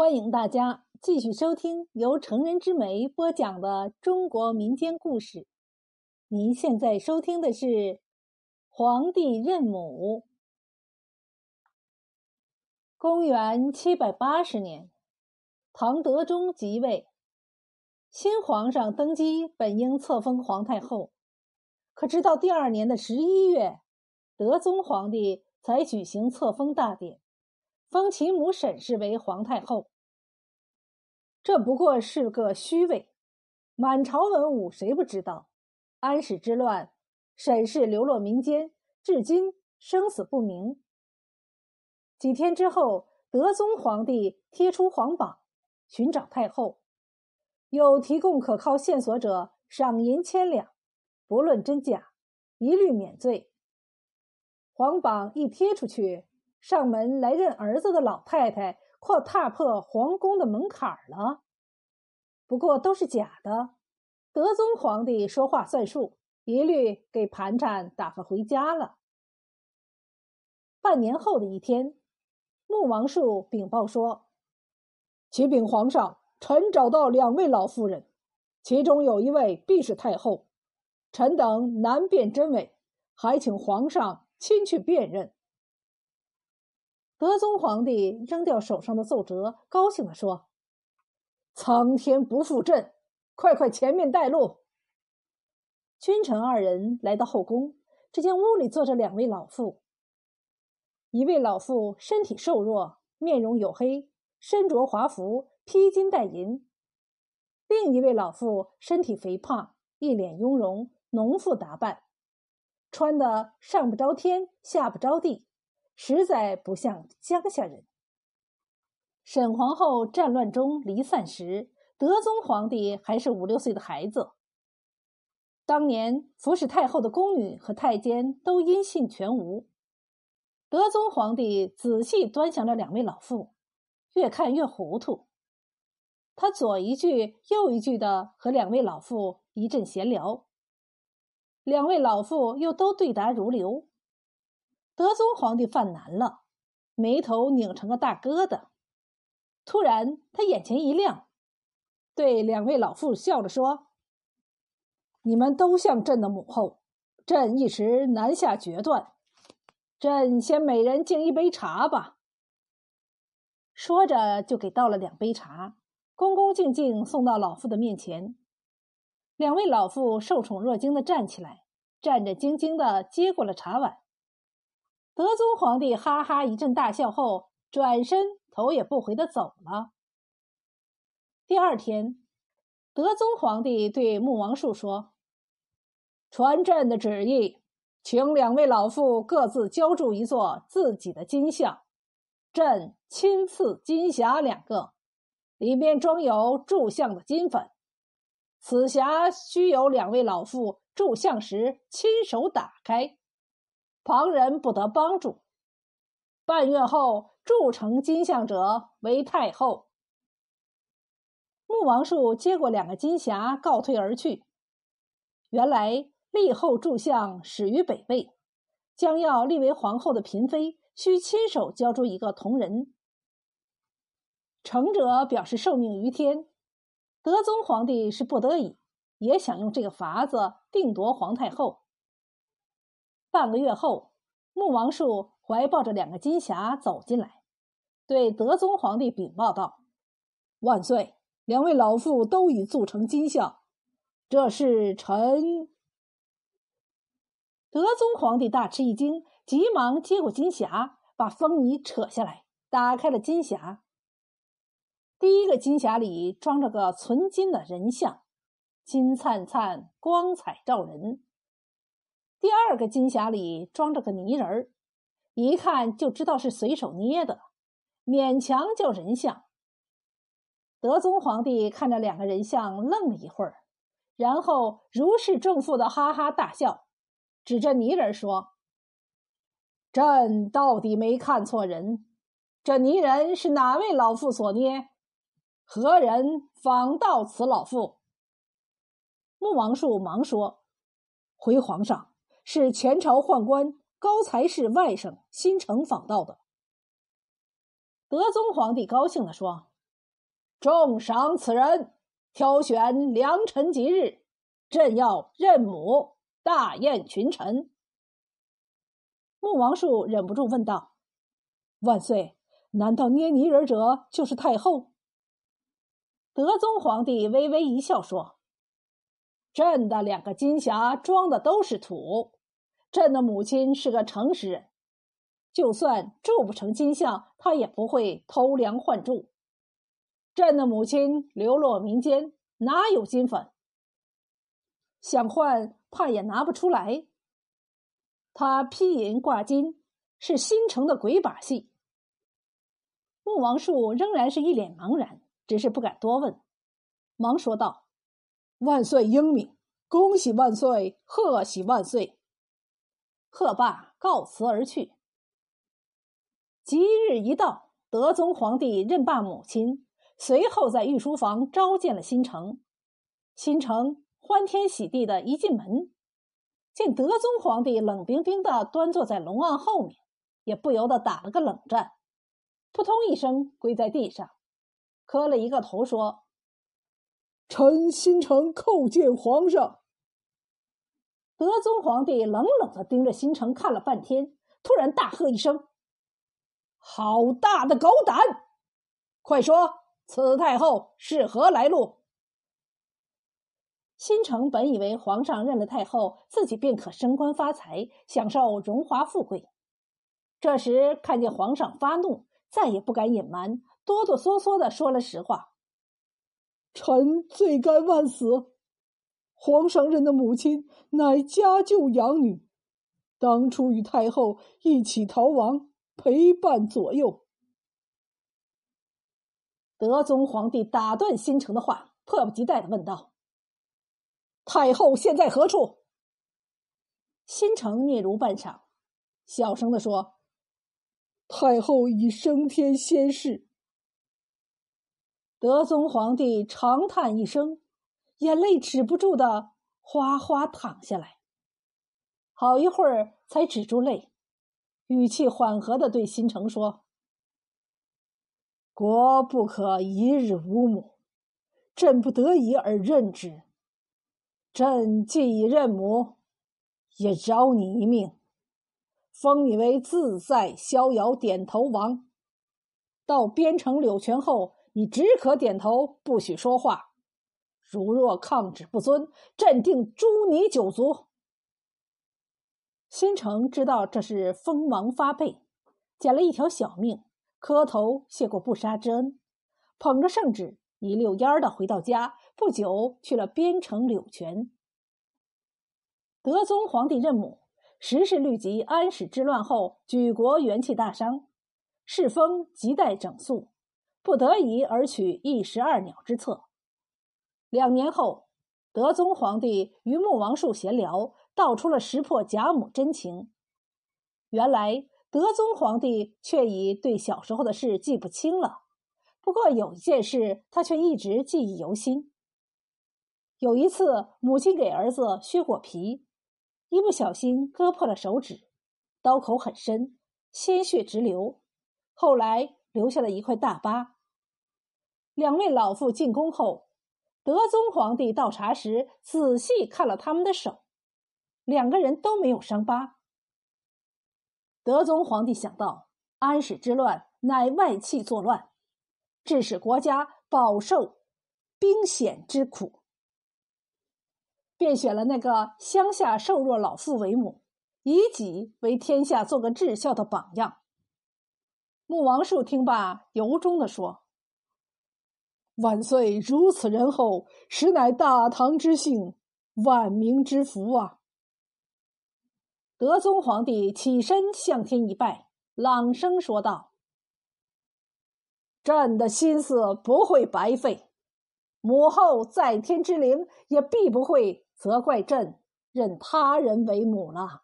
欢迎大家继续收听由成人之美播讲的中国民间故事。您现在收听的是《皇帝认母》。公元七百八十年，唐德宗即位，新皇上登基，本应册封皇太后，可直到第二年的十一月，德宗皇帝才举行册封大典。封其母沈氏为皇太后，这不过是个虚位。满朝文武谁不知道？安史之乱，沈氏流落民间，至今生死不明。几天之后，德宗皇帝贴出皇榜，寻找太后，有提供可靠线索者，赏银千两，不论真假，一律免罪。皇榜一贴出去。上门来认儿子的老太太，或踏破皇宫的门槛了。不过都是假的。德宗皇帝说话算数，一律给盘缠打发回家了。半年后的一天，穆王树禀报说：“启禀皇上，臣找到两位老妇人，其中有一位必是太后，臣等难辨真伪，还请皇上亲去辨认。”德宗皇帝扔掉手上的奏折，高兴地说：“苍天不负朕，快快前面带路。”君臣二人来到后宫，只见屋里坐着两位老妇。一位老妇身体瘦弱，面容黝黑，身着华服，披金戴银；另一位老妇身体肥胖，一脸雍容，农妇打扮，穿的上不着天，下不着地。实在不像江夏人。沈皇后战乱中离散时，德宗皇帝还是五六岁的孩子。当年服侍太后的宫女和太监都音信全无。德宗皇帝仔细端详着两位老妇，越看越糊涂。他左一句右一句的和两位老妇一阵闲聊，两位老妇又都对答如流。德宗皇帝犯难了，眉头拧成个大疙瘩。突然，他眼前一亮，对两位老妇笑着说：“你们都像朕的母后，朕一时难下决断。朕先每人敬一杯茶吧。”说着，就给倒了两杯茶，恭恭敬敬送到老妇的面前。两位老妇受宠若惊的站起来，战战兢兢的接过了茶碗。德宗皇帝哈哈一阵大笑后，转身头也不回的走了。第二天，德宗皇帝对穆王树说：“传朕的旨意，请两位老妇各自浇筑一座自己的金像，朕亲赐金匣两个，里面装有铸像的金粉。此匣须由两位老妇铸像时亲手打开。”旁人不得帮助。半月后铸成金像者为太后。穆王树接过两个金匣，告退而去。原来立后铸像始于北魏，将要立为皇后的嫔妃，需亲手交出一个铜人。成者表示受命于天。德宗皇帝是不得已，也想用这个法子定夺皇太后。半个月后，穆王树怀抱着两个金匣走进来，对德宗皇帝禀报道：“万岁，两位老妇都已铸成金像，这是臣。”德宗皇帝大吃一惊，急忙接过金匣，把封泥扯下来，打开了金匣。第一个金匣里装着个纯金的人像，金灿灿，光彩照人。第二个金匣里装着个泥人儿，一看就知道是随手捏的，勉强叫人像。德宗皇帝看着两个人像，愣了一会儿，然后如释重负的哈哈大笑，指着泥人说：“朕到底没看错人，这泥人是哪位老妇所捏？何人仿到此老妇？”穆王树忙说：“回皇上。”是前朝宦官高才士外甥新城访到的。德宗皇帝高兴地说：“重赏此人，挑选良辰吉日，朕要认母，大宴群臣。”穆王树忍不住问道：“万岁，难道捏泥人者就是太后？”德宗皇帝微微一笑说：“朕的两个金匣装的都是土，朕的母亲是个诚实人，就算铸不成金像，她也不会偷梁换柱。朕的母亲流落民间，哪有金粉？想换，怕也拿不出来。”他披银挂金，是新城的鬼把戏。穆王树仍然是一脸茫然，只是不敢多问，忙说道：“万岁英明，恭喜万岁，贺喜万岁！”贺罢，告辞而去。吉日一到，德宗皇帝任罢母亲，随后在御书房召见了新城。新城欢天喜地的一进门。见德宗皇帝冷冰冰的端坐在龙案后面，也不由得打了个冷战，扑通一声跪在地上，磕了一个头，说：“臣新城叩见皇上。”德宗皇帝冷冷的盯着新城看了半天，突然大喝一声：“好大的狗胆！快说，此太后是何来路？”新城本以为皇上认了太后，自己便可升官发财，享受荣华富贵。这时看见皇上发怒，再也不敢隐瞒，哆哆嗦嗦的说了实话：“臣罪该万死。皇上认的母亲乃家舅养女，当初与太后一起逃亡，陪伴左右。”德宗皇帝打断新城的话，迫不及待的问道。太后现在何处？新城嗫嚅半晌，小声的说：“太后已升天仙逝。”德宗皇帝长叹一声，眼泪止不住的哗哗淌下来。好一会儿才止住泪，语气缓和的对新城说：“国不可一日无母，朕不得已而认之。”朕既已认母，也饶你一命，封你为自在逍遥点头王。到边城柳泉后，你只可点头，不许说话。如若抗旨不遵，朕定诛你九族。新城知道这是封王发配，捡了一条小命，磕头谢过不杀之恩，捧着圣旨。一溜烟儿的回到家，不久去了边城柳泉。德宗皇帝任母，时是虑及安史之乱后举国元气大伤，世风亟待整肃，不得已而取一石二鸟之策。两年后，德宗皇帝与穆王树闲聊，道出了识破贾母真情。原来德宗皇帝却已对小时候的事记不清了。不过有一件事，他却一直记忆犹新。有一次，母亲给儿子削果皮，一不小心割破了手指，刀口很深，鲜血直流，后来留下了一块大疤。两位老妇进宫后，德宗皇帝倒茶时仔细看了他们的手，两个人都没有伤疤。德宗皇帝想到安史之乱乃外戚作乱。致使国家饱受兵险之苦，便选了那个乡下瘦弱老妇为母，以己为天下做个至孝的榜样。穆王树听罢，由衷的说：“万岁如此仁厚，实乃大唐之幸，万民之福啊！”德宗皇帝起身向天一拜，朗声说道。朕的心思不会白费，母后在天之灵也必不会责怪朕认他人为母了。